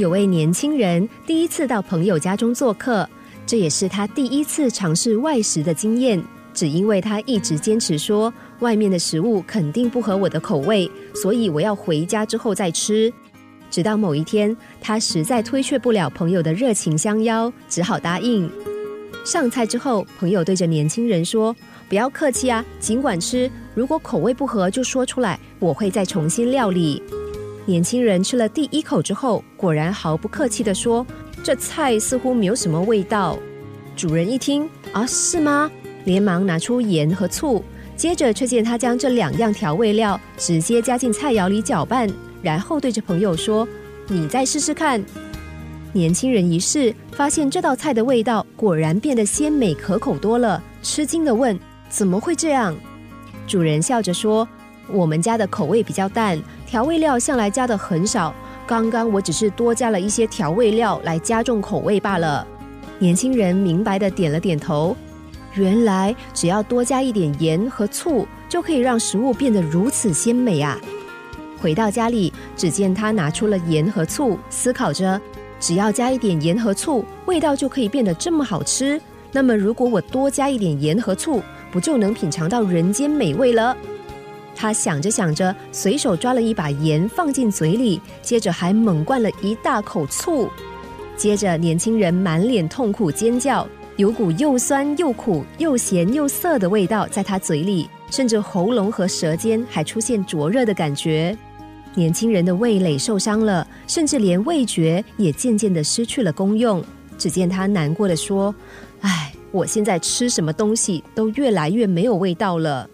有位年轻人第一次到朋友家中做客，这也是他第一次尝试外食的经验。只因为他一直坚持说外面的食物肯定不合我的口味，所以我要回家之后再吃。直到某一天，他实在推却不了朋友的热情相邀，只好答应。上菜之后，朋友对着年轻人说：“不要客气啊，尽管吃。如果口味不合，就说出来，我会再重新料理。”年轻人吃了第一口之后，果然毫不客气地说：“这菜似乎没有什么味道。”主人一听，啊，是吗？连忙拿出盐和醋，接着却见他将这两样调味料直接加进菜肴里搅拌，然后对着朋友说：“你再试试看。”年轻人一试，发现这道菜的味道果然变得鲜美可口多了，吃惊的问：“怎么会这样？”主人笑着说：“我们家的口味比较淡。”调味料向来加的很少，刚刚我只是多加了一些调味料来加重口味罢了。年轻人明白的点了点头，原来只要多加一点盐和醋，就可以让食物变得如此鲜美啊！回到家里，只见他拿出了盐和醋，思考着：只要加一点盐和醋，味道就可以变得这么好吃。那么，如果我多加一点盐和醋，不就能品尝到人间美味了？他想着想着，随手抓了一把盐放进嘴里，接着还猛灌了一大口醋。接着，年轻人满脸痛苦尖叫，有股又酸又苦又咸又涩的味道在他嘴里，甚至喉咙和舌尖还出现灼热的感觉。年轻人的味蕾受伤了，甚至连味觉也渐渐的失去了功用。只见他难过的说：“唉，我现在吃什么东西都越来越没有味道了。”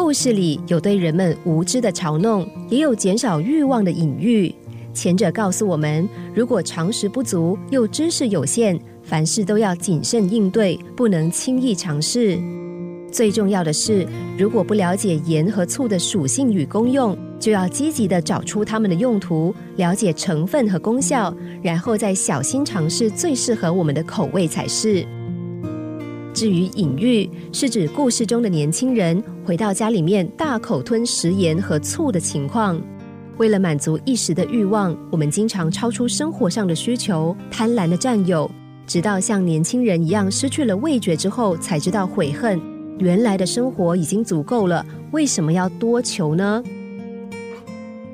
故事里有对人们无知的嘲弄，也有减少欲望的隐喻。前者告诉我们，如果常识不足又知识有限，凡事都要谨慎应对，不能轻易尝试。最重要的是，如果不了解盐和醋的属性与功用，就要积极的找出它们的用途，了解成分和功效，然后再小心尝试最适合我们的口味才是。至于隐喻，是指故事中的年轻人回到家里面大口吞食盐和醋的情况。为了满足一时的欲望，我们经常超出生活上的需求，贪婪的占有，直到像年轻人一样失去了味觉之后，才知道悔恨。原来的生活已经足够了，为什么要多求呢？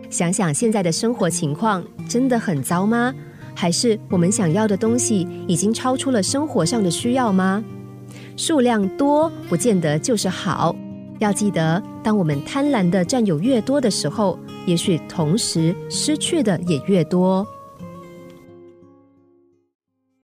想想现在的生活情况，真的很糟吗？还是我们想要的东西已经超出了生活上的需要吗？数量多不见得就是好，要记得，当我们贪婪的占有越多的时候，也许同时失去的也越多。